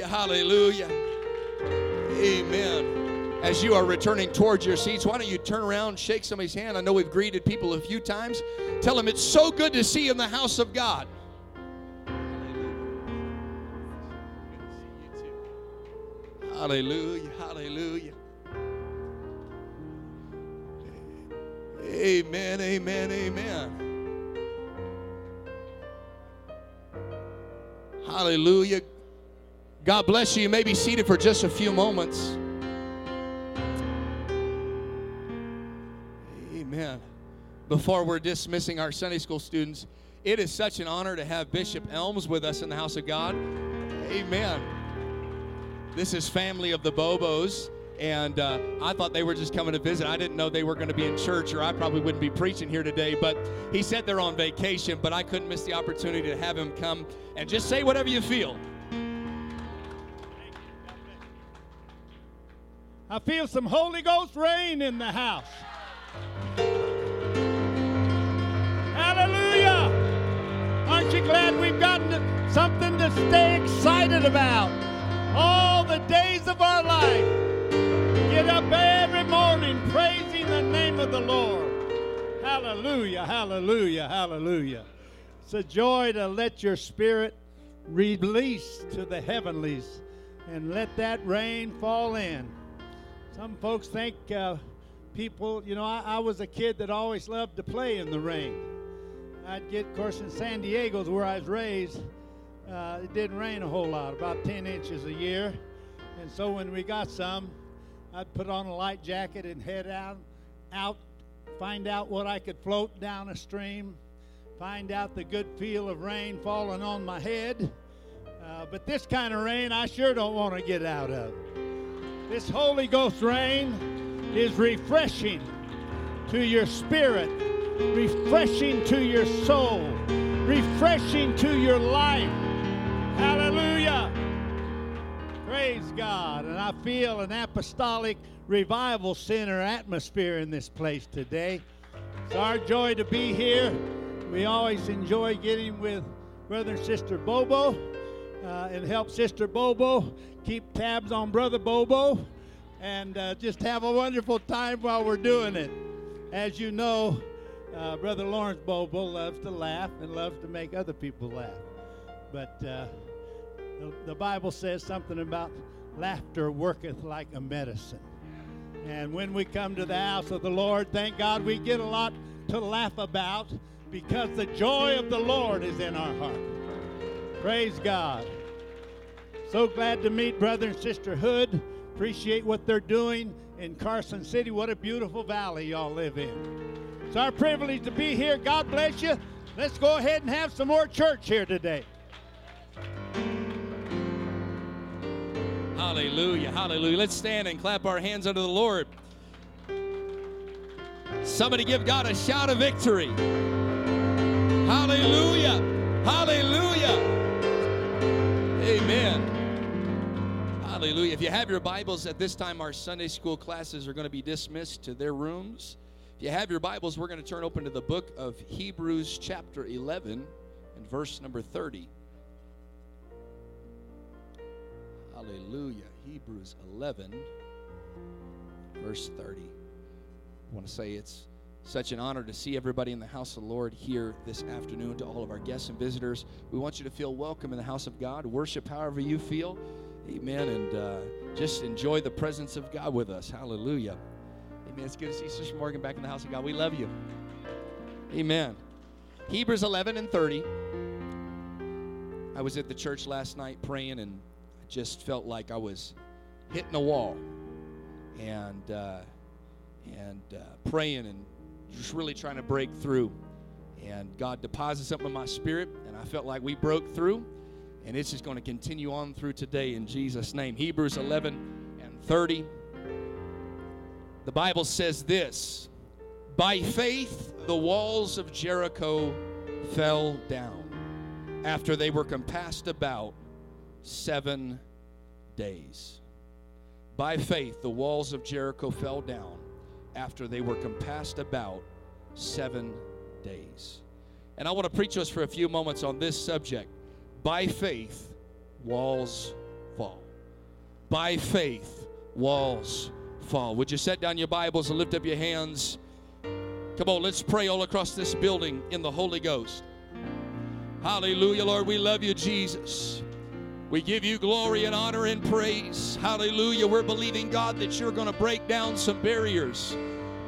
Hallelujah. Amen. As you are returning towards your seats, why don't you turn around, shake somebody's hand? I know we've greeted people a few times. Tell them it's so good to see you in the house of God. Hallelujah. Hallelujah. Amen. Amen. Amen. Hallelujah. God bless you. You may be seated for just a few moments. Amen. Before we're dismissing our Sunday school students, it is such an honor to have Bishop Elms with us in the house of God. Amen. This is family of the Bobos, and uh, I thought they were just coming to visit. I didn't know they were going to be in church, or I probably wouldn't be preaching here today. But he said they're on vacation, but I couldn't miss the opportunity to have him come and just say whatever you feel. I feel some Holy Ghost rain in the house. Hallelujah! Aren't you glad we've gotten something to stay excited about all the days of our life? Get up every morning praising the name of the Lord. Hallelujah, hallelujah, hallelujah. It's a joy to let your spirit release to the heavenlies and let that rain fall in. Some folks think uh, people, you know, I, I, was a kid that always loved to play in the rain. I'd get, of course, in San Diego's where I was raised, uh, it didn't rain a whole lot, about 10 inches a year. And so when we got some, I'd put on a light jacket and head out, out, find out what I could float down a stream, find out the good feel of rain falling on my head. Uh, but this kind of rain, I sure don't want to get out of. This Holy Ghost rain is refreshing to your spirit, refreshing to your soul, refreshing to your life. Hallelujah. Praise God. And I feel an apostolic revival center atmosphere in this place today. It's our joy to be here. We always enjoy getting with Brother and Sister Bobo uh, and help Sister Bobo keep tabs on Brother Bobo and uh, just have a wonderful time while we're doing it. As you know, uh, Brother Lawrence Bobo loves to laugh and loves to make other people laugh. But uh, the, the Bible says something about laughter worketh like a medicine. And when we come to the house of the Lord, thank God we get a lot to laugh about because the joy of the Lord is in our heart. Praise God. So glad to meet Brother and Sister Hood. Appreciate what they're doing in Carson City. What a beautiful valley y'all live in. It's our privilege to be here. God bless you. Let's go ahead and have some more church here today. Hallelujah. Hallelujah. Let's stand and clap our hands unto the Lord. Somebody give God a shout of victory. Hallelujah. Hallelujah. Amen. Hallelujah. If you have your Bibles at this time, our Sunday school classes are going to be dismissed to their rooms. If you have your Bibles, we're going to turn open to the book of Hebrews, chapter 11, and verse number 30. Hallelujah. Hebrews 11, verse 30. I want to say it's such an honor to see everybody in the house of the Lord here this afternoon. To all of our guests and visitors, we want you to feel welcome in the house of God. Worship however you feel. Amen. And uh, just enjoy the presence of God with us. Hallelujah. Amen. It's good to see Sister Morgan back in the house of God. We love you. Amen. Hebrews 11 and 30. I was at the church last night praying and I just felt like I was hitting a wall and uh, and uh, praying and just really trying to break through. And God deposited something in my spirit, and I felt like we broke through and it's just going to continue on through today in Jesus' name. Hebrews 11 and 30. The Bible says this By faith, the walls of Jericho fell down after they were compassed about seven days. By faith, the walls of Jericho fell down after they were compassed about seven days. And I want to preach us for a few moments on this subject by faith, walls fall. by faith, walls fall. Would you set down your Bibles and lift up your hands? Come on, let's pray all across this building in the Holy Ghost. Hallelujah, Lord. We love you, Jesus. We give you glory and honor and praise. Hallelujah. We're believing, God, that you're going to break down some barriers,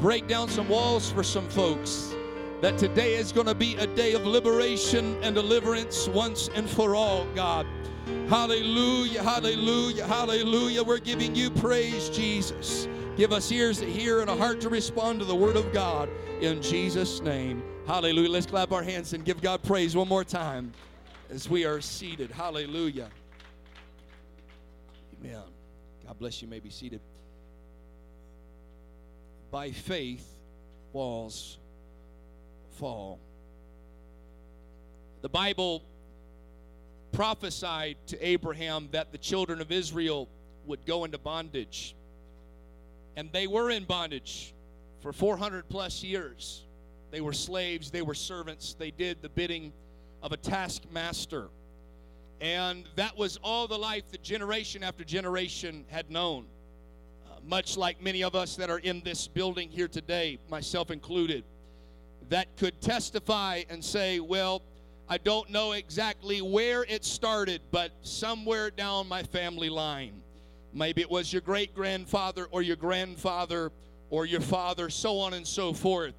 break down some walls for some folks. That today is going to be a day of liberation and deliverance once and for all, God. Hallelujah, hallelujah, hallelujah. We're giving you praise, Jesus. Give us ears to hear and a heart to respond to the word of God in Jesus' name. Hallelujah. Let's clap our hands and give God praise one more time as we are seated. Hallelujah. Amen. God bless you. you may be seated. By faith, walls fall. The Bible prophesied to Abraham that the children of Israel would go into bondage. And they were in bondage for 400 plus years. They were slaves, they were servants, they did the bidding of a taskmaster. And that was all the life that generation after generation had known. Uh, much like many of us that are in this building here today, myself included, that could testify and say, well, I don't know exactly where it started, but somewhere down my family line. Maybe it was your great grandfather or your grandfather or your father, so on and so forth.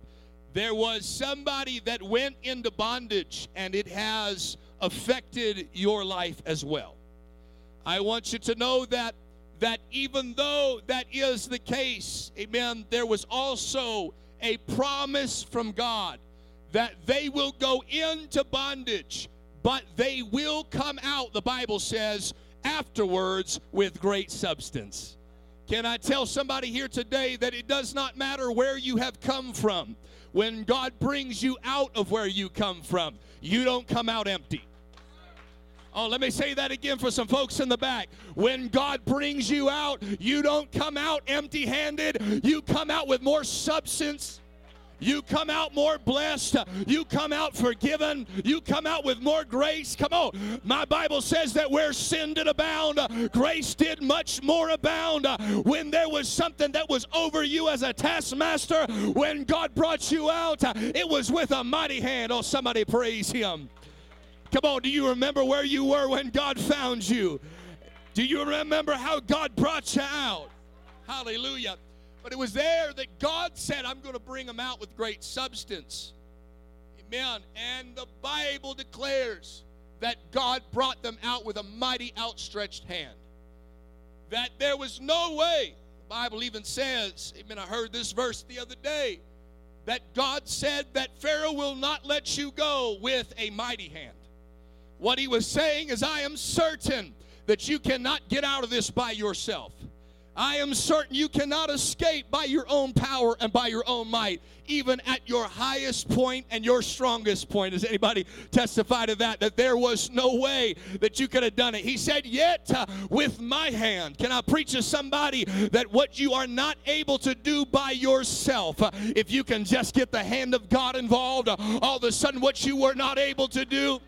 There was somebody that went into bondage and it has affected your life as well. I want you to know that that even though that is the case, amen, there was also a promise from God that they will go into bondage, but they will come out, the Bible says, afterwards with great substance. Can I tell somebody here today that it does not matter where you have come from? When God brings you out of where you come from, you don't come out empty. Oh, let me say that again for some folks in the back. When God brings you out, you don't come out empty handed, you come out with more substance you come out more blessed. You come out forgiven. You come out with more grace. Come on. My Bible says that where sin did abound, grace did much more abound. When there was something that was over you as a taskmaster, when God brought you out, it was with a mighty hand. Oh, somebody praise Him. Come on, do you remember where you were when God found you? Do you remember how God brought you out? Hallelujah. But it was there that God said, I'm going to bring them out with great substance. Amen. And the Bible declares that God brought them out with a mighty outstretched hand. That there was no way, the Bible even says, amen, I heard this verse the other day, that God said that Pharaoh will not let you go with a mighty hand. What he was saying is, I am certain that you cannot get out of this by yourself. I am certain you cannot escape by your own power and by your own might, even at your highest point and your strongest point. Does anybody testify to that? That there was no way that you could have done it. He said, Yet uh, with my hand. Can I preach to somebody that what you are not able to do by yourself, uh, if you can just get the hand of God involved, uh, all of a sudden what you were not able to do,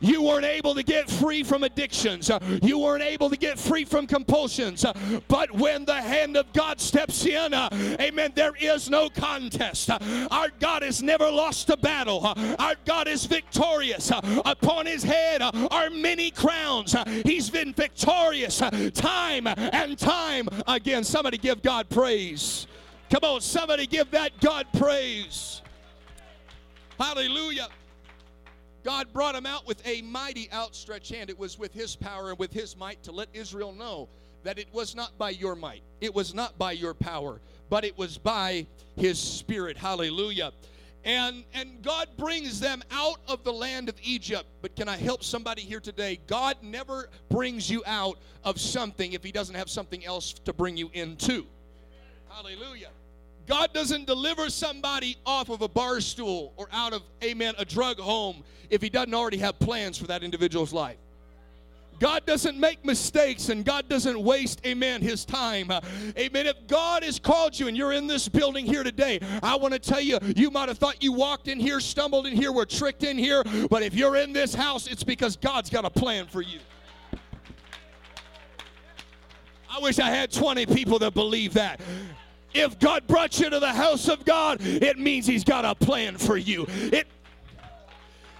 you weren't able to get free from addictions. You weren't able to get free from compulsions. But when the hand of God steps in, amen, there is no contest. Our God has never lost a battle. Our God is victorious. Upon his head are many crowns. He's been victorious time and time again. Somebody give God praise. Come on, somebody give that God praise. Hallelujah. God brought him out with a mighty outstretched hand. It was with his power and with his might to let Israel know that it was not by your might, it was not by your power, but it was by his spirit. Hallelujah. And, and God brings them out of the land of Egypt. But can I help somebody here today? God never brings you out of something if He doesn't have something else to bring you into. Hallelujah. God doesn't deliver somebody off of a bar stool or out of, amen, a drug home if He doesn't already have plans for that individual's life. God doesn't make mistakes and God doesn't waste, amen, his time. Uh, amen. If God has called you and you're in this building here today, I want to tell you, you might have thought you walked in here, stumbled in here, were tricked in here, but if you're in this house, it's because God's got a plan for you. I wish I had 20 people that believe that. If God brought you to the house of God, it means He's got a plan for you. It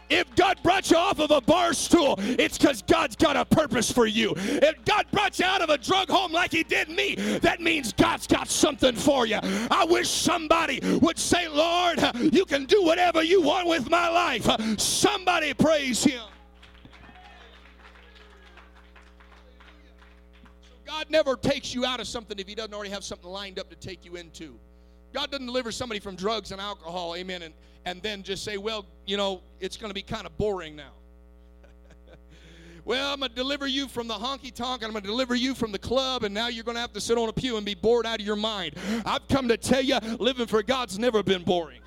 if God brought you off of a bar stool, it's because God's got a purpose for you. If God brought you out of a drug home like He did me, that means God's got something for you. I wish somebody would say, Lord, you can do whatever you want with my life. Somebody praise Him. God never takes you out of something if He doesn't already have something lined up to take you into. God doesn't deliver somebody from drugs and alcohol, amen, and, and then just say, well, you know, it's going to be kind of boring now. well, I'm going to deliver you from the honky tonk, and I'm going to deliver you from the club, and now you're going to have to sit on a pew and be bored out of your mind. I've come to tell you, living for God's never been boring.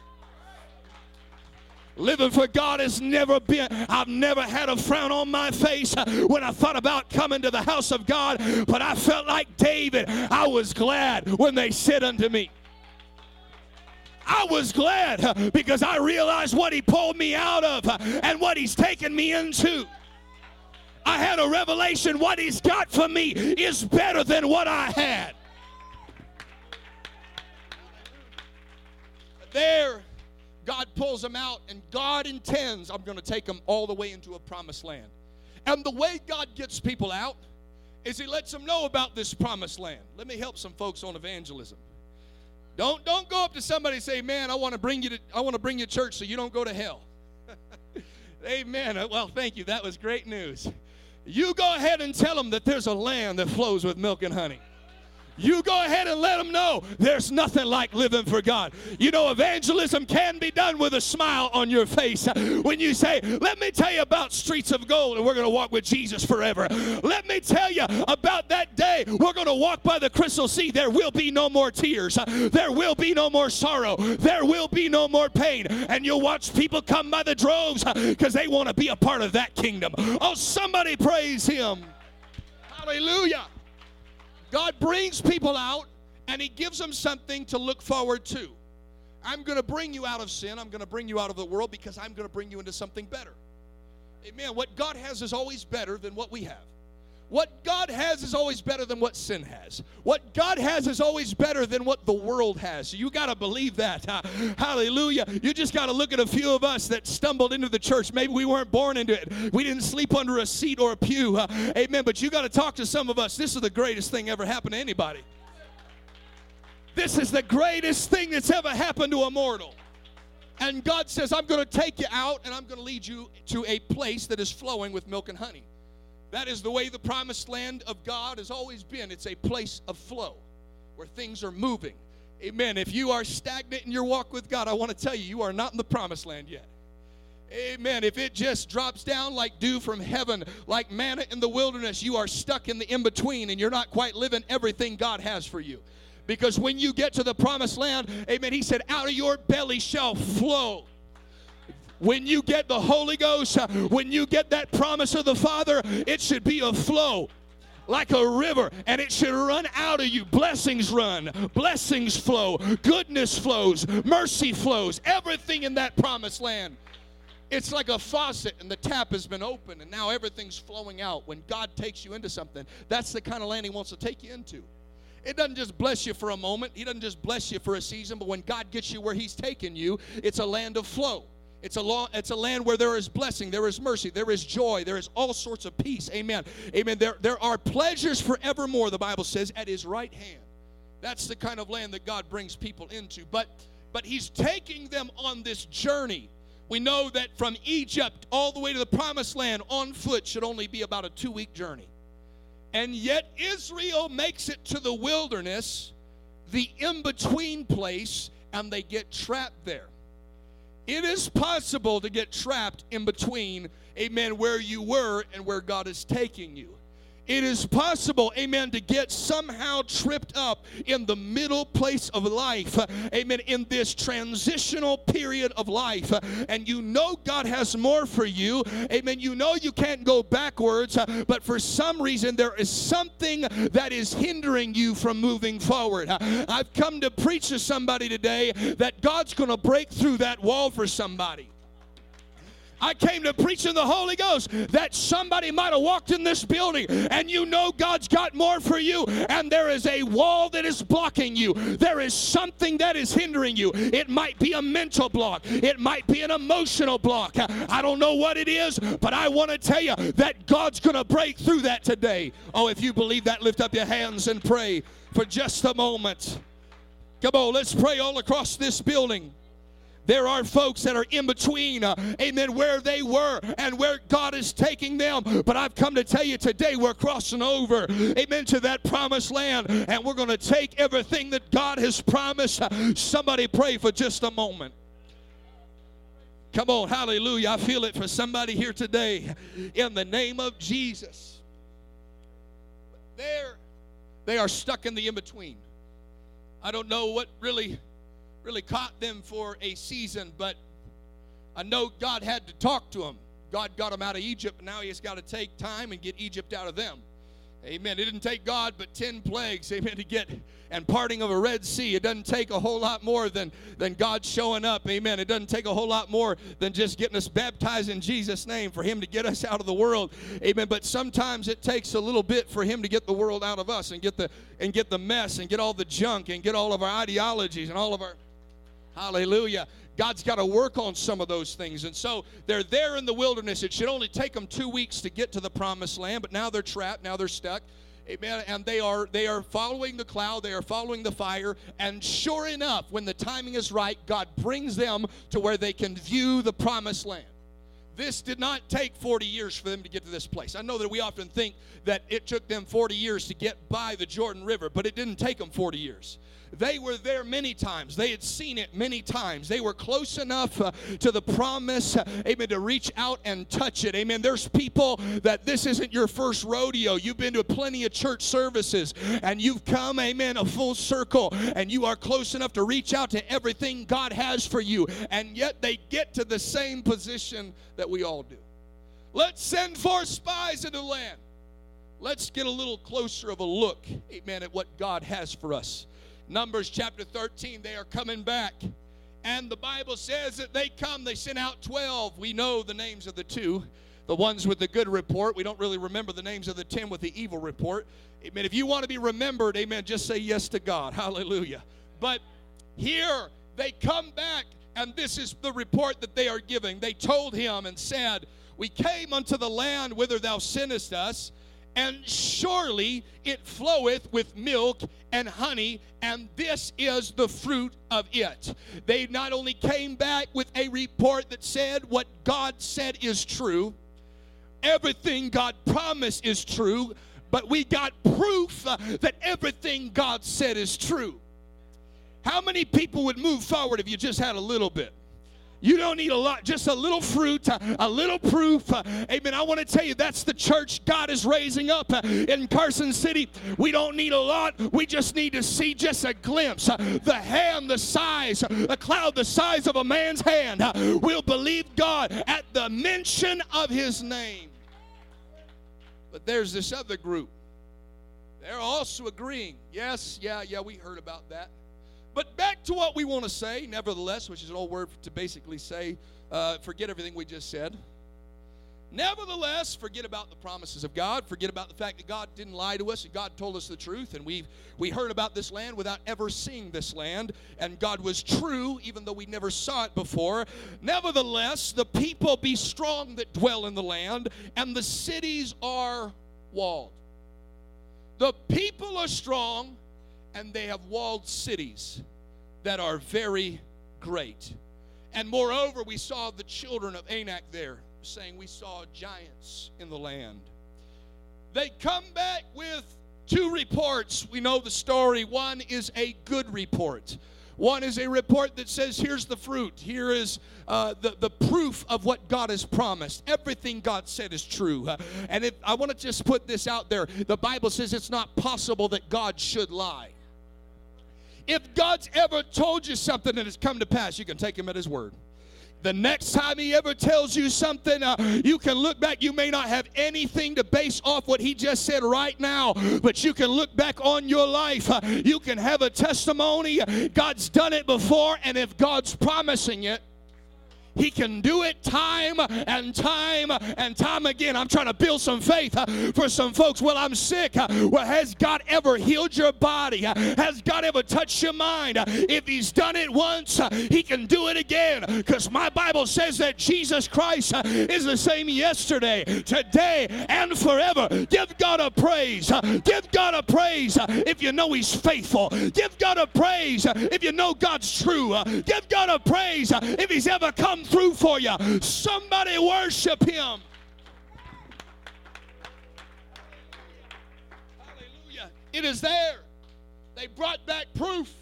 Living for God has never been, I've never had a frown on my face uh, when I thought about coming to the house of God, but I felt like David. I was glad when they said unto me, I was glad uh, because I realized what He pulled me out of uh, and what He's taken me into. I had a revelation what He's got for me is better than what I had. There, God pulls them out, and God intends I'm going to take them all the way into a promised land. And the way God gets people out is He lets them know about this promised land. Let me help some folks on evangelism. Don't don't go up to somebody and say, "Man, I want to bring you to I want to bring you to church so you don't go to hell." Amen. Uh, well, thank you. That was great news. You go ahead and tell them that there's a land that flows with milk and honey. You go ahead and let them know there's nothing like living for God. You know, evangelism can be done with a smile on your face. When you say, Let me tell you about streets of gold and we're going to walk with Jesus forever. Let me tell you about that day we're going to walk by the crystal sea. There will be no more tears. There will be no more sorrow. There will be no more pain. And you'll watch people come by the droves because they want to be a part of that kingdom. Oh, somebody praise Him. Hallelujah. God brings people out and He gives them something to look forward to. I'm going to bring you out of sin. I'm going to bring you out of the world because I'm going to bring you into something better. Amen. What God has is always better than what we have. What God has is always better than what sin has. What God has is always better than what the world has. You got to believe that. Hallelujah. You just got to look at a few of us that stumbled into the church. Maybe we weren't born into it. We didn't sleep under a seat or a pew. Amen. But you got to talk to some of us. This is the greatest thing ever happened to anybody. This is the greatest thing that's ever happened to a mortal. And God says, I'm going to take you out and I'm going to lead you to a place that is flowing with milk and honey. That is the way the promised land of God has always been. It's a place of flow where things are moving. Amen. If you are stagnant in your walk with God, I want to tell you, you are not in the promised land yet. Amen. If it just drops down like dew from heaven, like manna in the wilderness, you are stuck in the in between and you're not quite living everything God has for you. Because when you get to the promised land, amen, he said, out of your belly shall flow when you get the Holy Ghost, uh, when you get that promise of the Father, it should be a flow like a river and it should run out of you. Blessings run, blessings flow, goodness flows, mercy flows, everything in that promised land. It's like a faucet and the tap has been opened and now everything's flowing out. When God takes you into something, that's the kind of land He wants to take you into. It doesn't just bless you for a moment, He doesn't just bless you for a season, but when God gets you where He's taken you, it's a land of flow. It's a, law, it's a land where there is blessing, there is mercy, there is joy, there is all sorts of peace. Amen. Amen. There, there are pleasures forevermore, the Bible says, at his right hand. That's the kind of land that God brings people into. But but he's taking them on this journey. We know that from Egypt all the way to the promised land on foot should only be about a two week journey. And yet Israel makes it to the wilderness, the in between place, and they get trapped there. It is possible to get trapped in between, amen, where you were and where God is taking you. It is possible, amen, to get somehow tripped up in the middle place of life, amen, in this transitional period of life. And you know God has more for you, amen. You know you can't go backwards, but for some reason there is something that is hindering you from moving forward. I've come to preach to somebody today that God's going to break through that wall for somebody. I came to preach in the Holy Ghost that somebody might have walked in this building and you know God's got more for you, and there is a wall that is blocking you. There is something that is hindering you. It might be a mental block, it might be an emotional block. I don't know what it is, but I want to tell you that God's going to break through that today. Oh, if you believe that, lift up your hands and pray for just a moment. Come on, let's pray all across this building. There are folks that are in between, uh, amen, where they were and where God is taking them. But I've come to tell you today we're crossing over, amen, to that promised land. And we're going to take everything that God has promised. Somebody pray for just a moment. Come on, hallelujah. I feel it for somebody here today in the name of Jesus. There, they are stuck in the in between. I don't know what really really caught them for a season, but I know God had to talk to them. God got them out of Egypt, now He has got to take time and get Egypt out of them. Amen. It didn't take God but 10 plagues, amen, to get and parting of a Red Sea. It doesn't take a whole lot more than, than God showing up. Amen. It doesn't take a whole lot more than just getting us baptized in Jesus' name for Him to get us out of the world. Amen. But sometimes it takes a little bit for Him to get the world out of us and get the and get the mess and get all the junk and get all of our ideologies and all of our Hallelujah. God's got to work on some of those things. And so they're there in the wilderness. It should only take them two weeks to get to the promised land, but now they're trapped, now they're stuck. Amen. And they are they are following the cloud, they are following the fire, and sure enough, when the timing is right, God brings them to where they can view the promised land. This did not take 40 years for them to get to this place. I know that we often think that it took them 40 years to get by the Jordan River, but it didn't take them 40 years. They were there many times. They had seen it many times. They were close enough uh, to the promise, uh, amen, to reach out and touch it. Amen. There's people that this isn't your first rodeo. You've been to plenty of church services and you've come, amen, a full circle and you are close enough to reach out to everything God has for you. And yet they get to the same position that we all do. Let's send forth spies into the land. Let's get a little closer of a look, amen, at what God has for us. Numbers chapter 13, they are coming back. And the Bible says that they come, they sent out 12. We know the names of the two. The ones with the good report. We don't really remember the names of the 10 with the evil report. Amen. If you want to be remembered, amen, just say yes to God. Hallelujah. But here they come back, and this is the report that they are giving. They told him and said, We came unto the land whither thou sentest us and surely it floweth with milk and honey, and this is the fruit of it. They not only came back with a report that said what God said is true, everything God promised is true, but we got proof that everything God said is true. How many people would move forward if you just had a little bit? You don't need a lot, just a little fruit, uh, a little proof. Uh, amen. I want to tell you that's the church God is raising up uh, in Carson City. We don't need a lot, we just need to see just a glimpse. The hand the size, a cloud the size of a man's hand. We'll believe God at the mention of his name. But there's this other group. They're also agreeing. Yes, yeah, yeah, we heard about that. But back to what we want to say, nevertheless, which is an old word to basically say, uh, forget everything we just said. Nevertheless, forget about the promises of God. Forget about the fact that God didn't lie to us and God told us the truth. And we we heard about this land without ever seeing this land. And God was true, even though we never saw it before. Nevertheless, the people be strong that dwell in the land, and the cities are walled. The people are strong, and they have walled cities that are very great. And moreover, we saw the children of Anak there saying we saw giants in the land. They come back with two reports. We know the story. One is a good report. One is a report that says, here's the fruit. Here is uh, the, the proof of what God has promised. Everything God said is true. Uh, and if, I want to just put this out there the Bible says it's not possible that God should lie. If God's ever told you something and it's come to pass, you can take him at his word. The next time he ever tells you something, uh, you can look back. You may not have anything to base off what he just said right now, but you can look back on your life. Uh, you can have a testimony. God's done it before, and if God's promising it, He can do it time and time and time again. I'm trying to build some faith uh, for some folks. Well, I'm sick. Uh, well, has God ever healed your body? Uh, has God ever touched your mind? Uh, if He's done it once, uh, He can do it again. Because my Bible says that Jesus Christ uh, is the same yesterday, today, and forever. Give God a praise. Give God a praise if you know He's faithful. Give God a praise if you know God's true. Give God a praise if He's ever come through for you. Somebody worship Him. Hallelujah. It is there. They brought back proof.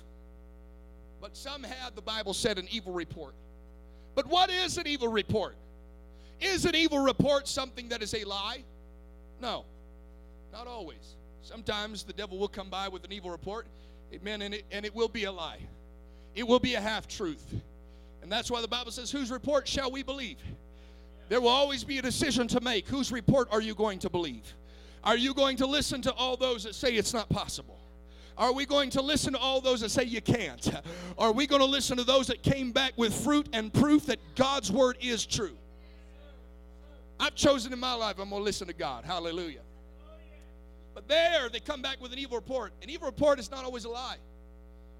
But some had, the Bible said, an evil report. But what is an evil report? Is an evil report something that is a lie? No, not always. Sometimes the devil will come by with an evil report, amen, and it, and it will be a lie. It will be a half truth. And that's why the Bible says, Whose report shall we believe? There will always be a decision to make. Whose report are you going to believe? Are you going to listen to all those that say it's not possible? Are we going to listen to all those that say you can't? Are we going to listen to those that came back with fruit and proof that God's word is true? I've chosen in my life, I'm going to listen to God. Hallelujah. But there, they come back with an evil report. An evil report is not always a lie.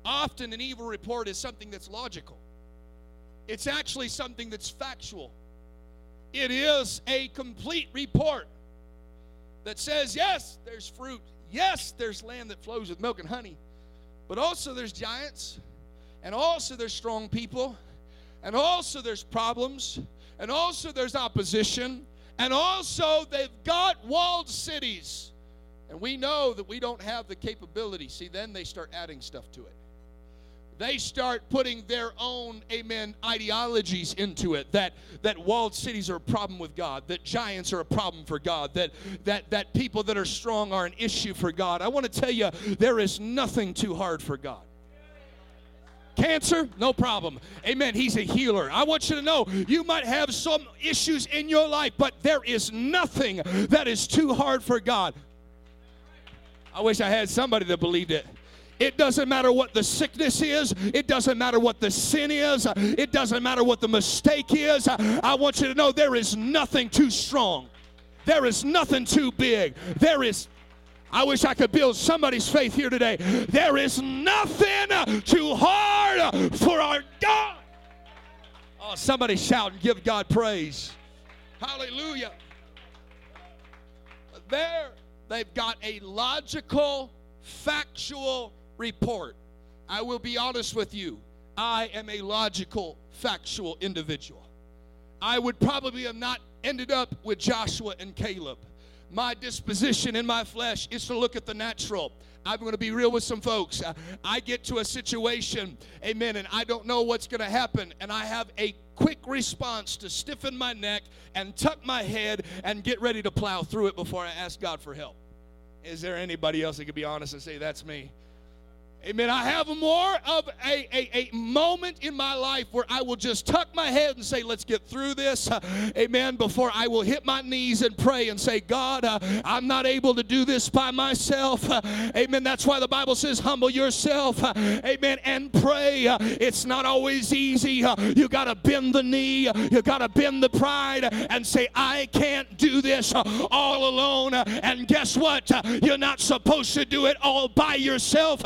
Often, an evil report is something that's logical, it's actually something that's factual. It is a complete report that says, yes, there's fruit. Yes, there's land that flows with milk and honey. But also, there's giants. And also, there's strong people. And also, there's problems. And also, there's opposition. And also, they've got walled cities. And we know that we don't have the capability. See, then they start adding stuff to it they start putting their own amen ideologies into it that that walled cities are a problem with god that giants are a problem for god that that that people that are strong are an issue for god i want to tell you there is nothing too hard for god Cancer, no problem. Amen. He's a healer. I want you to know you might have some issues in your life, but there is nothing that is too hard for God. I wish I had somebody that believed it. It doesn't matter what the sickness is. It doesn't matter what the sin is. It doesn't matter what the mistake is. I want you to know there is nothing too strong. There is nothing too big. There is I wish I could build somebody's faith here today. There is nothing too hard for our God. Oh, somebody shout and give God praise. Hallelujah. There, they've got a logical, factual report. I will be honest with you. I am a logical, factual individual. I would probably have not ended up with Joshua and Caleb. My disposition in my flesh is to look at the natural. I'm going to be real with some folks. I get to a situation, amen, and I don't know what's going to happen, and I have a quick response to stiffen my neck and tuck my head and get ready to plow through it before I ask God for help. Is there anybody else that could be honest and say, That's me? Amen. I have more of a, a, a moment in my life where I will just tuck my head and say, let's get through this. Amen. Before I will hit my knees and pray and say, God, uh, I'm not able to do this by myself. Amen. That's why the Bible says, humble yourself. Amen. And pray. It's not always easy. You got to bend the knee. You got to bend the pride and say, I can't do this all alone. and guess what? You're not supposed to do it all by yourself.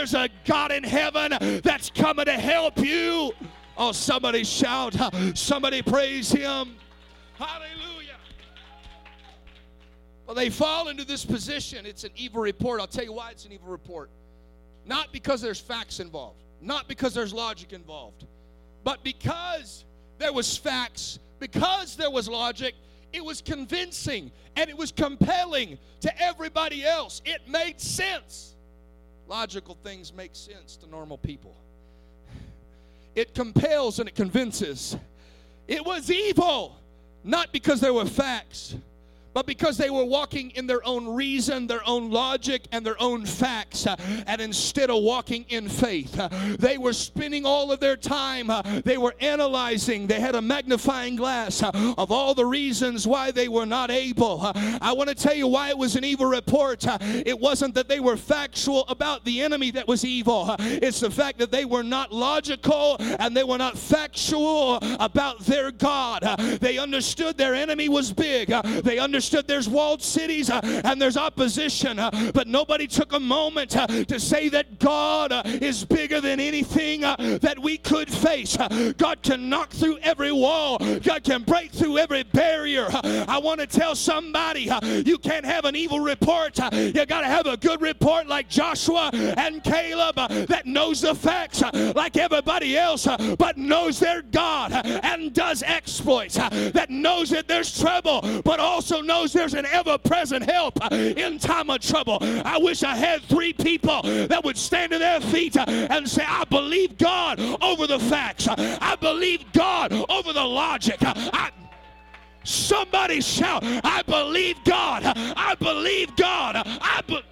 There's a God in heaven that's coming to help you. Oh, somebody shout. Somebody praise him. Hallelujah. Well, they fall into this position. It's an evil report. I'll tell you why it's an evil report. Not because there's facts involved, not because there's logic involved, but because there was facts, because there was logic, it was convincing and it was compelling to everybody else. It made sense. Logical things make sense to normal people. It compels and it convinces. It was evil, not because there were facts, but because they were walking in their own reason, their own logic, and their own facts, uh, and instead of walking in faith, uh, they were spending all of their time, uh, they were analyzing, they had a magnifying glass of all the reasons why they were not able. I want to tell you why it was an evil report. It wasn't that they were factual about the enemy that was evil, it's the fact that they were not logical and they were not factual about their God. They understood their enemy was big, they understood understood there's walled cities uh, and there's opposition, uh, but nobody took a moment uh, to say that God uh, is bigger than anything uh, that we could face. Uh, God can knock through every wall, God can break through every barrier. I want to tell somebody you can't have an evil report, you got to have a good report like Joshua and Caleb that knows the facts like everybody else, but knows their God and does exploits, that knows that there's trouble, but also knows there's an ever present help in time of trouble. I wish I had three people that would stand to their feet and say, I believe God over the facts, I believe God over the logic. I, Somebody shout, I believe God. I believe God. I believe.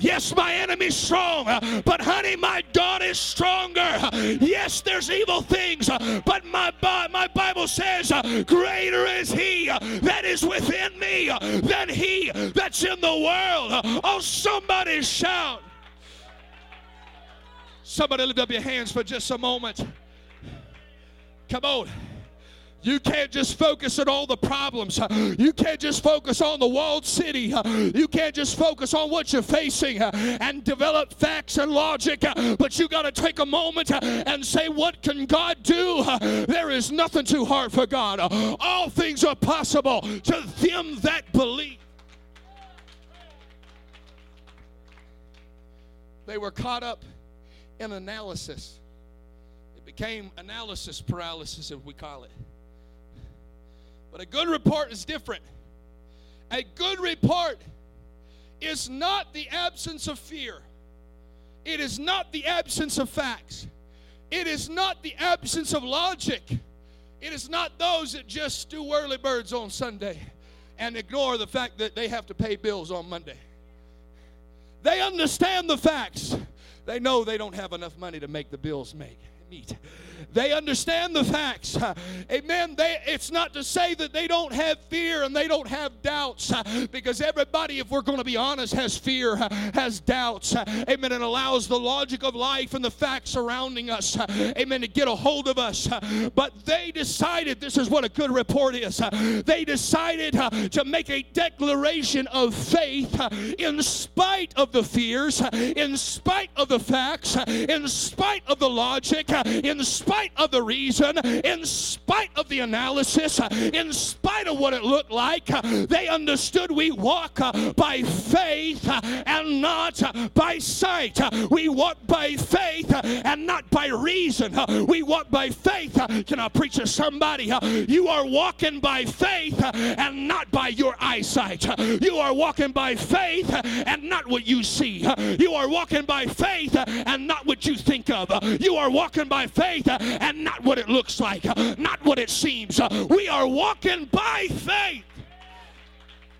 Yes, my enemy's strong, but honey, my God is stronger. Yes, there's evil things, but my, my Bible says, Greater is He that is within me than He that's in the world. Oh, somebody shout. Somebody lift up your hands for just a moment. Come on. You can't just focus on all the problems. You can't just focus on the walled city. You can't just focus on what you're facing and develop facts and logic. But you got to take a moment and say, What can God do? There is nothing too hard for God. All things are possible to them that believe. They were caught up in analysis. It became analysis paralysis, as we call it. But a good report is different. A good report is not the absence of fear, it is not the absence of facts, it is not the absence of logic. It is not those that just do whirly birds on Sunday and ignore the fact that they have to pay bills on Monday. They understand the facts. They know they don't have enough money to make the bills make meet. They understand the facts. Amen. They, it's not to say that they don't have fear and they don't have doubts, because everybody, if we're going to be honest, has fear, has doubts. Amen. And allows the logic of life and the facts surrounding us, amen, to get a hold of us. But they decided this is what a good report is. They decided to make a declaration of faith in spite of the fears, in spite of the facts, in spite of the logic, in spite of the reason, in spite of the analysis, in spite of what it looked like, they understood we walk uh, by faith uh, and not uh, by sight. We walk by faith and not by reason. We walk by faith. Can I preach to somebody? You are walking by faith and not by your eyesight. You are walking by faith and not what you see. You are walking by faith and not what you think of. You are walking by faith and not what it looks like, uh, not what it seems. Uh, we are walking by faith.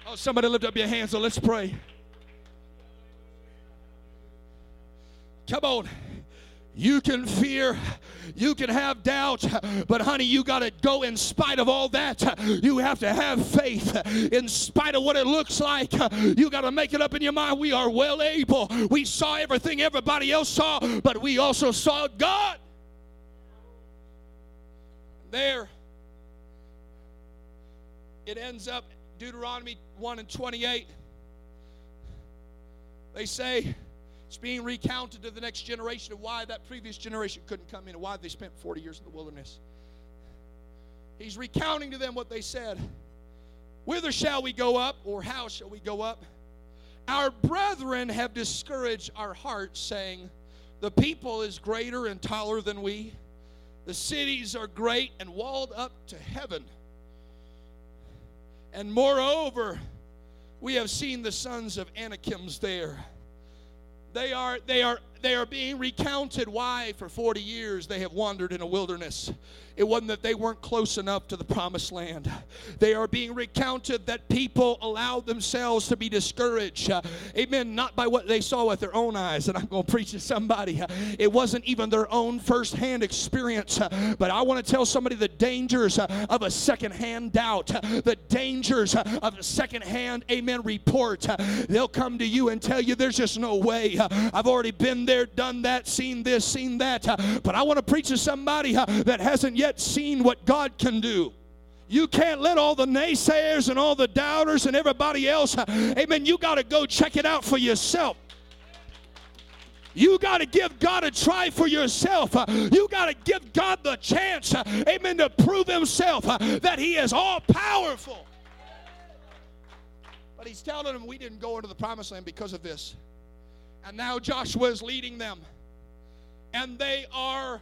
Oh, somebody lift up your hands and let's pray. Come on. You can fear, you can have doubt, but honey, you got to go in spite of all that. You have to have faith in spite of what it looks like. You got to make it up in your mind. We are well able. We saw everything everybody else saw, but we also saw God. There, it ends up Deuteronomy 1 and 28. They say, it's being recounted to the next generation of why that previous generation couldn't come in and why they spent 40 years in the wilderness. He's recounting to them what they said. Whither shall we go up, or how shall we go up? Our brethren have discouraged our hearts, saying, The people is greater and taller than we. The cities are great and walled up to heaven. And moreover, we have seen the sons of Anakims there they are, they are, they are being recounted why for 40 years they have wandered in a wilderness. It wasn't that they weren't close enough to the promised land. They are being recounted that people allowed themselves to be discouraged. Uh, amen. Not by what they saw with their own eyes. And I'm going to preach to somebody. Uh, it wasn't even their own firsthand experience. Uh, but I want to tell somebody the dangers uh, of a secondhand doubt, uh, the dangers uh, of a secondhand, amen, report. They'll come to you and tell you there's just no way. I've already been there, done that, seen this, seen that. But I want to preach to somebody that hasn't yet yet seen what God can do. You can't let all the naysayers and all the doubters and everybody else, amen, you got to go check it out for yourself. You got to give God a try for yourself. You got to give God the chance, amen, to prove himself that he is all powerful. But he's telling them we didn't go into the promised land because of this. And now Joshua is leading them. And they are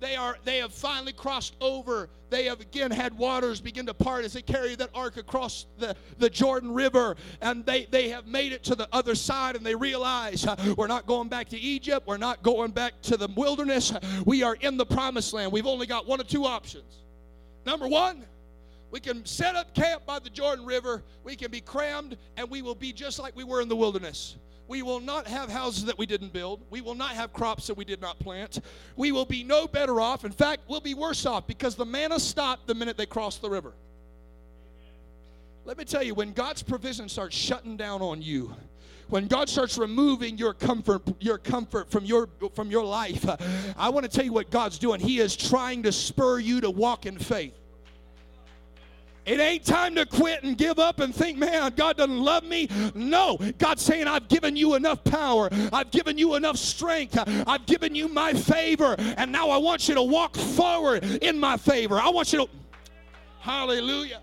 they are they have finally crossed over. They have again had waters begin to part as they carry that ark across the, the jordan river. And they they have made it to the other side and they realize we're not going back to egypt. We're not going back to the wilderness. We are in the promised land. We've only got one or two options. Number one we can set up camp by the jordan river. We can be crammed and we will be just like we were in the wilderness we will not have houses that we didn't build. We will not have crops that we did not plant. We will be no better off. In fact, we'll be worse off because the manna stopped the minute they crossed the river. Let me tell you, when God's provision starts shutting down on you, when God starts removing your comfort, your comfort from your from your life, I want to tell you what God's doing. He is trying to spur you to walk in faith. It ain't time to quit and give up and think, man, God doesn't love me. No, God's saying, I've given you enough power. I've given you enough strength. I've given you my favor. And now I want you to walk forward in my favor. I want you to. Hallelujah.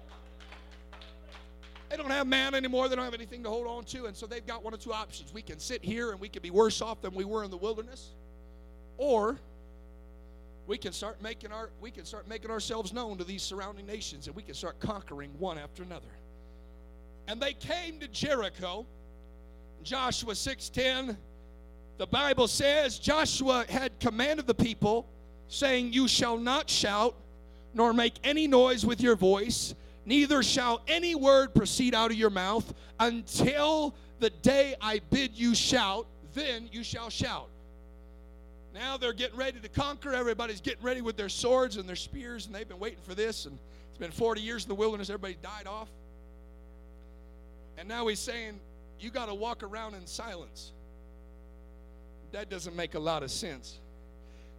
They don't have manna anymore. They don't have anything to hold on to. And so they've got one or two options. We can sit here and we can be worse off than we were in the wilderness. Or we can start making our we can start making ourselves known to these surrounding nations and we can start conquering one after another. And they came to jericho. Joshua 6.10 the bible says joshua had commanded the people saying you shall not shout nor make any noise with your voice neither shall any word proceed out of your mouth. Until the day i bid you shout then you shall shout now they're getting ready to conquer. Everybody's getting ready with their swords and their spears, and they've been waiting for this. And it's been 40 years in the wilderness. Everybody died off. And now he's saying, You got to walk around in silence. That doesn't make a lot of sense.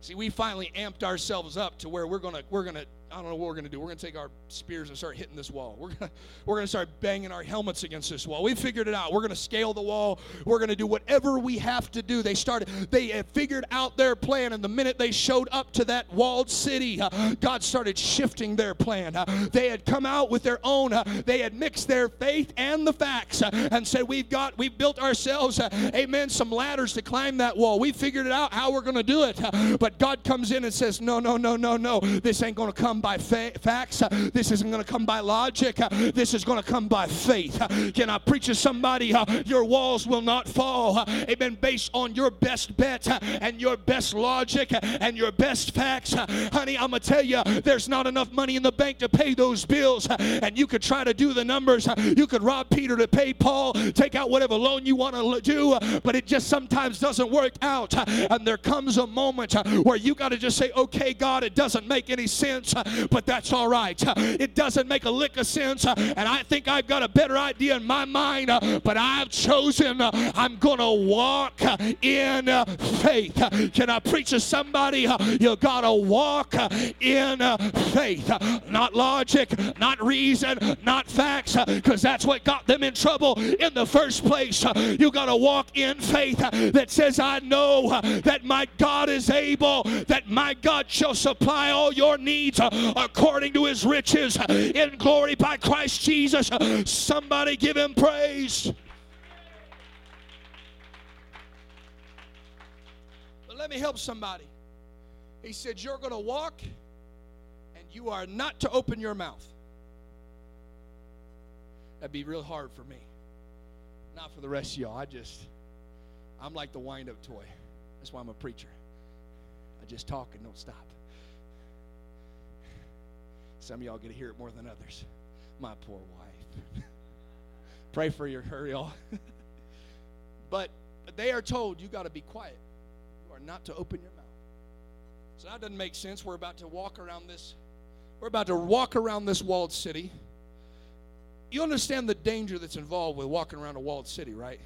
See, we finally amped ourselves up to where we're gonna we're gonna I don't know what we're going to do. We're going to take our spears and start hitting this wall. We're going to, we're to start banging our helmets against this wall. We figured it out. We're going to scale the wall. We're going to do whatever we have to do. They started, they figured out their plan, and the minute they showed up to that walled city, uh, God started shifting their plan. Uh, they had come out with their own, uh, they had mixed their faith and the facts uh, and said, We've got, we've built ourselves, uh, amen, some ladders to climb that wall. We figured it out how we're going to do it. Uh, but God comes in and says, No, no, no, no, no. This ain't going to come come by fa- facts. This isn't going to come by logic. This is going to come by faith. Can I preach to somebody? Your walls will not fall. Amen. Based on your best bet and your best logic and your best facts. Honey, I'm going to tell you, there's not enough money in the bank to pay those bills. And you could try to do the numbers. You could rob Peter to pay Paul, take out whatever loan you want to do, but it just sometimes doesn't work out. And there comes a moment where you got to just say, okay, God, it doesn't make any sense, but that's all right. It doesn't make a lick of sense, and I think I've got a better idea in my mind, but I've chosen I'm going to walk in faith. Can I preach to somebody? You got to walk in faith, not logic, not reason, not facts, because that's what got them in trouble in the first place. You got to walk in faith that says, I know that my God is able, that my God shall supply all your needs according to his riches in glory by Christ Jesus. Somebody give him praise. But let me help somebody. He said, You're going to walk and you are not to open your mouth. That'd be real hard for me. Not for the rest of y'all. I just, I'm like the wind up toy. That's why I'm a preacher. I just talk and don't stop. Some of y'all get to hear it more than others. My poor wife. Pray for your her, y'all. but they are told you got to be quiet. You are not to open your mouth. So that doesn't make sense. We're about to walk around this. We're about to walk around this walled city. You understand the danger that's involved with walking around a walled city, right?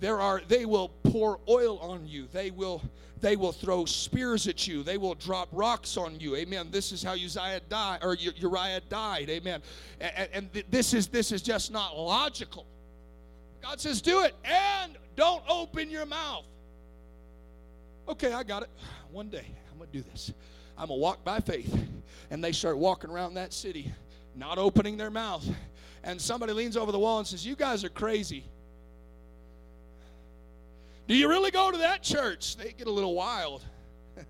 There are they will pour oil on you. They will they will throw spears at you. They will drop rocks on you. Amen. This is how uzziah died or uriah died. Amen. And, and this is this is just not logical. God says do it and don't open your mouth. Okay i got it. One day i'm gonna do this. I'm gonna walk by faith and they start walking around that city not opening their mouth. And somebody leans over the wall and says you guys are crazy do you really go to that church? They get a little wild.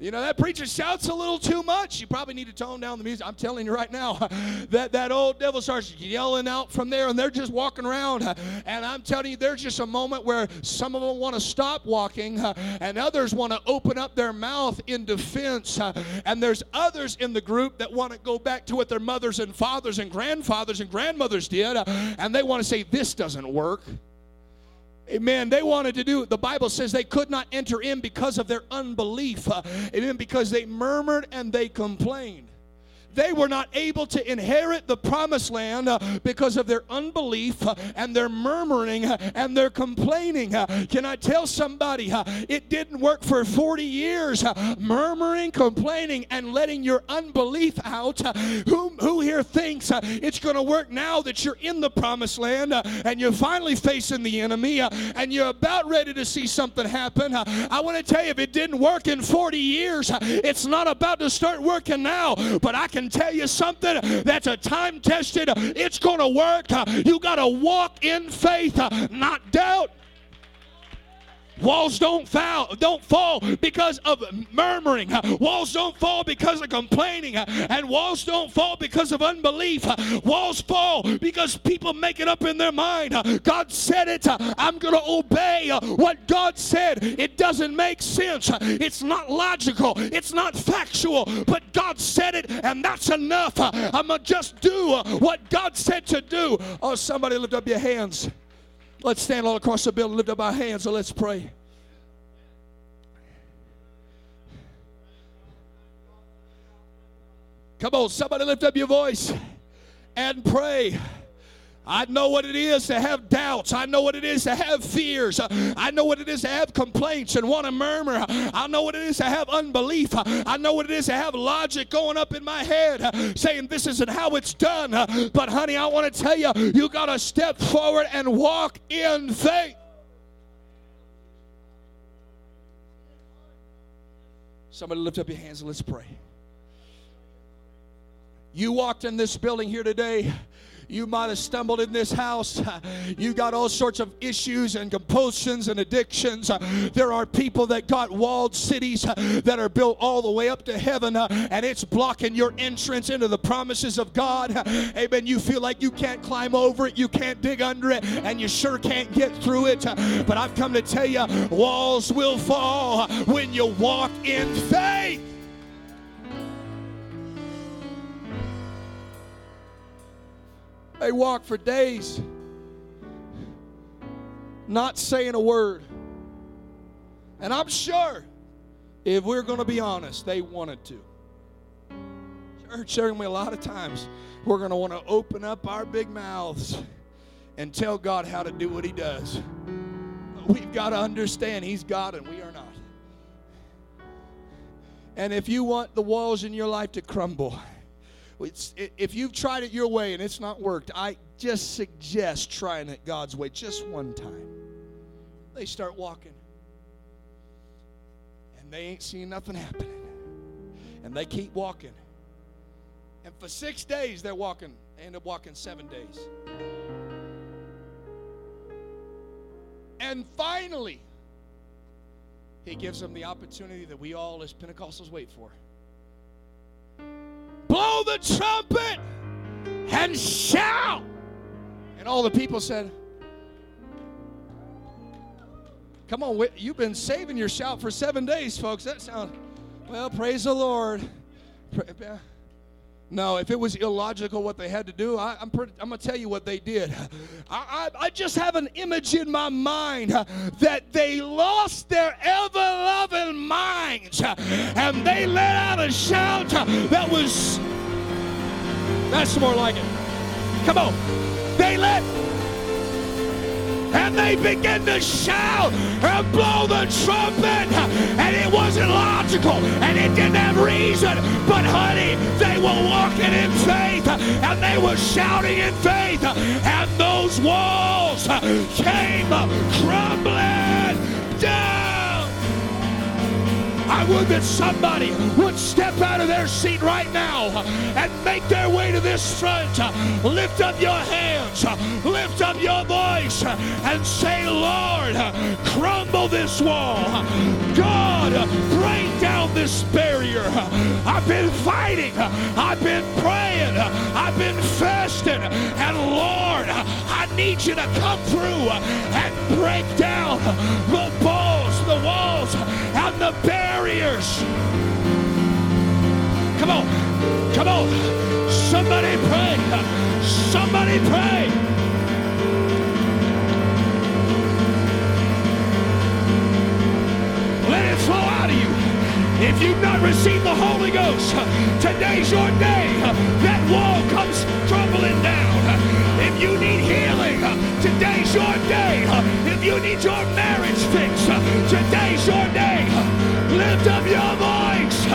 You know, that preacher shouts a little too much. You probably need to tone down the music. I'm telling you right now, that, that old devil starts yelling out from there, and they're just walking around. And I'm telling you, there's just a moment where some of them want to stop walking, and others want to open up their mouth in defense. And there's others in the group that want to go back to what their mothers and fathers and grandfathers and grandmothers did, and they want to say, This doesn't work. Amen. They wanted to do, the Bible says they could not enter in because of their unbelief. Uh, amen. Because they murmured and they complained they were not able to inherit the promised land uh, because of their unbelief uh, and their murmuring uh, and their complaining. Uh, can I tell somebody uh, it didn't work for 40 years? Uh, murmuring, complaining, and letting your unbelief out. Who, who here thinks it's going to work now that you're in the promised land and you're finally facing the enemy and you're about ready to see something happen? I want to tell you, if it didn't work in 40 years, it's not about to start working now. But I can can tell you something that's a time tested, it's going to work. You got to walk in faith, not doubt. Walls don't fall, don't fall because of murmuring. Walls don't fall because of complaining. And walls don't fall because of unbelief. Walls fall because people make it up in their mind. God said it. I'm going to obey what God said. It doesn't make sense. It's not logical. It's not factual. But God said it, and that's enough. I'm going to just do what God said to do. Oh, somebody lift up your hands. Let's stand all across the building, lift up our hands, and let's pray. Come on, somebody lift up your voice and pray. I know what it is to have doubts. I know what it is to have fears. I know what it is to have complaints and want to murmur. I know what it is to have unbelief. I know what it is to have logic going up in my head saying this isn't how it's done. But, honey, I want to tell you, you got to step forward and walk in faith. Somebody lift up your hands and let's pray. You walked in this building here today you might have stumbled in this house. You got all sorts of issues and compulsions and addictions. There are people that got walled cities that are built all the way up to heaven, uh, and it's blocking your entrance into the promises of God. Amen. You feel like you can't climb over it, you can't dig under it, and you sure can't get through it. But I've come to tell you, walls will fall when you walk in faith. They walked for days not saying a word. And I'm sure, if we're going to be honest, they wanted to. Church, there me a lot of times we're going to want to open up our big mouths and tell God how to do what He does. We've got to understand He's God and we are not. And if you want the walls in your life to crumble, if you've tried it your way and it's not worked, I just suggest trying it God's way just one time. They start walking, and they ain't seeing nothing happening. And they keep walking. And for six days, they're walking. They end up walking seven days. And finally, he gives them the opportunity that we all, as Pentecostals, wait for blow the trumpet and shout. And all the people said, Come on, you've been saving your shout for seven days, folks. That sounds, well, praise the Lord. No, if it was illogical what they had to do, I, am going to tell you what they did. I, I, I just have an image in my mind that they lost their ever loving minds and they let out a shout that was. That's more like it. Come on. They let and they begin to shout and blow the trumpet. And it wasn't logical and it didn't have reason. But honey, they were walking in faith and they were shouting in faith. And those walls came crumbling down. I would that somebody would step out of their seat right now and make their way to this front. Lift up your hands, lift up your voice, and say, Lord, crumble this wall. God, break down this barrier. I've been fighting, I've been praying, I've been fasting, and Lord, I need you to come through and break down the balls, the walls, and the barriers. Come on, come on. Somebody pray. Somebody pray. Let it flow out of you. If you've not received the Holy Ghost, today's your day. That wall comes crumbling down. You need healing, today's your day. If you need your marriage fixed, today's your day. Lift up your voice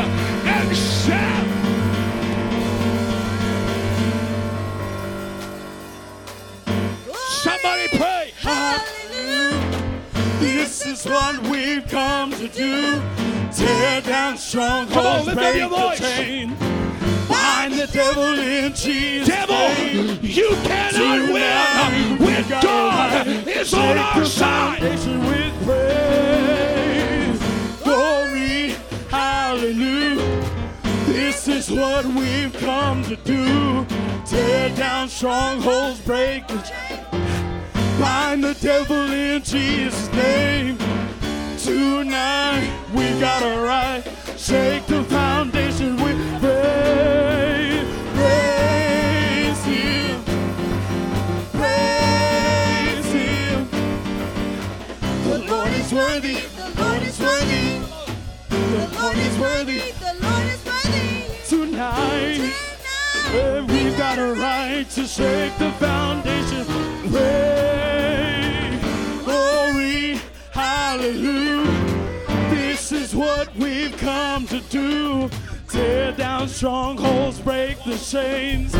and shout. Somebody pray. Hallelujah. This is what we've come to do. Tear down strongholds, lift up break your the voice. chain. Bind the devil in Jesus' Devil, name. you cannot win when God is on our side. With praise. Glory, hallelujah. This is what we've come to do. Tear down strongholds, break the. Bind the devil in Jesus' name. Tonight we got a right. Shake the foundation with worthy. The Lord is worthy. The Lord is worthy. The Lord is worthy. Tonight. Tonight. Eh, we've got a right to shake the foundation. Pray, glory, hallelujah. This is what we've come to do. Tear down strongholds, break the chains.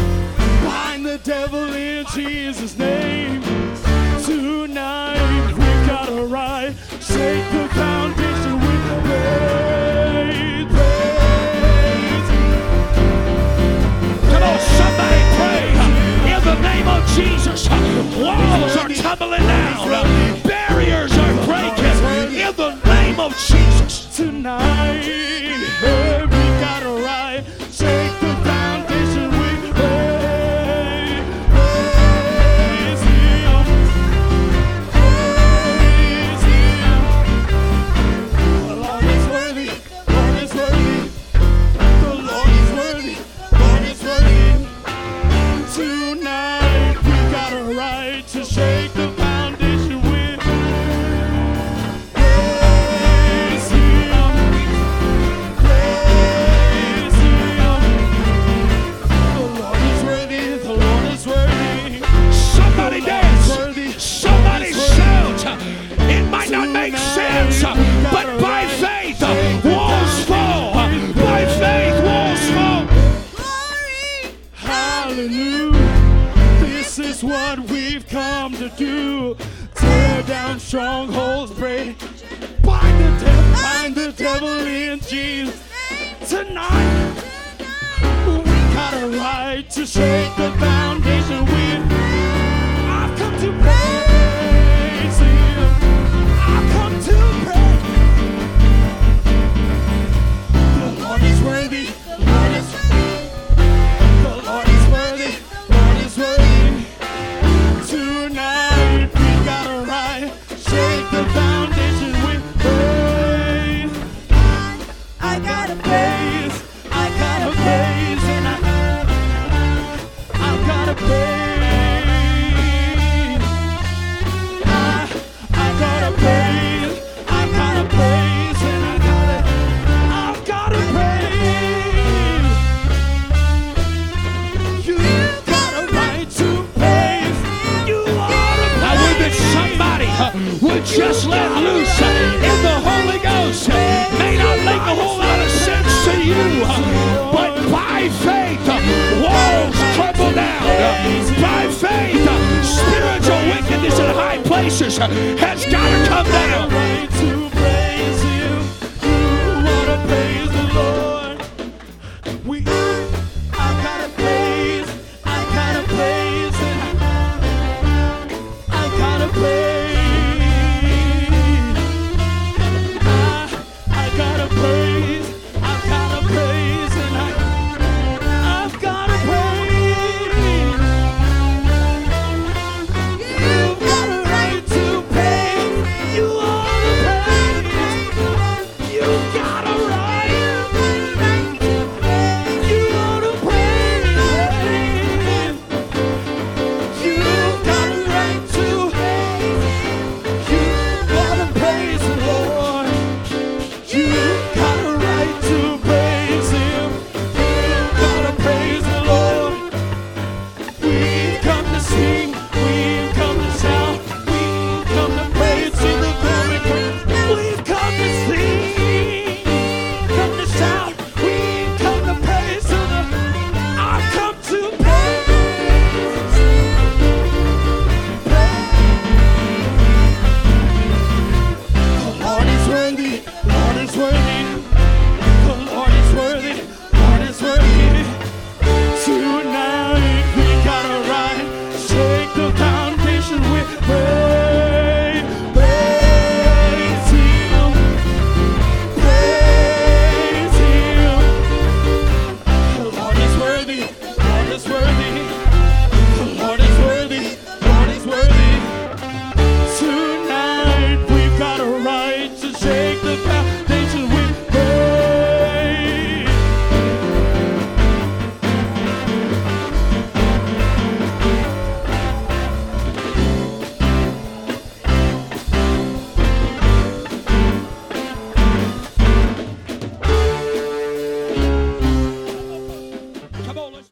Bind the devil in Jesus' name. Tonight we've got a right. Shake the foundation with praise. Praise. Come on, somebody pray in the name of Jesus. Walls are tumbling down, just let loose uh, in the Holy Ghost may not make a whole lot of sense to you, uh, but by faith, uh, walls crumble down. By faith, spiritual wickedness in high places has got to come down.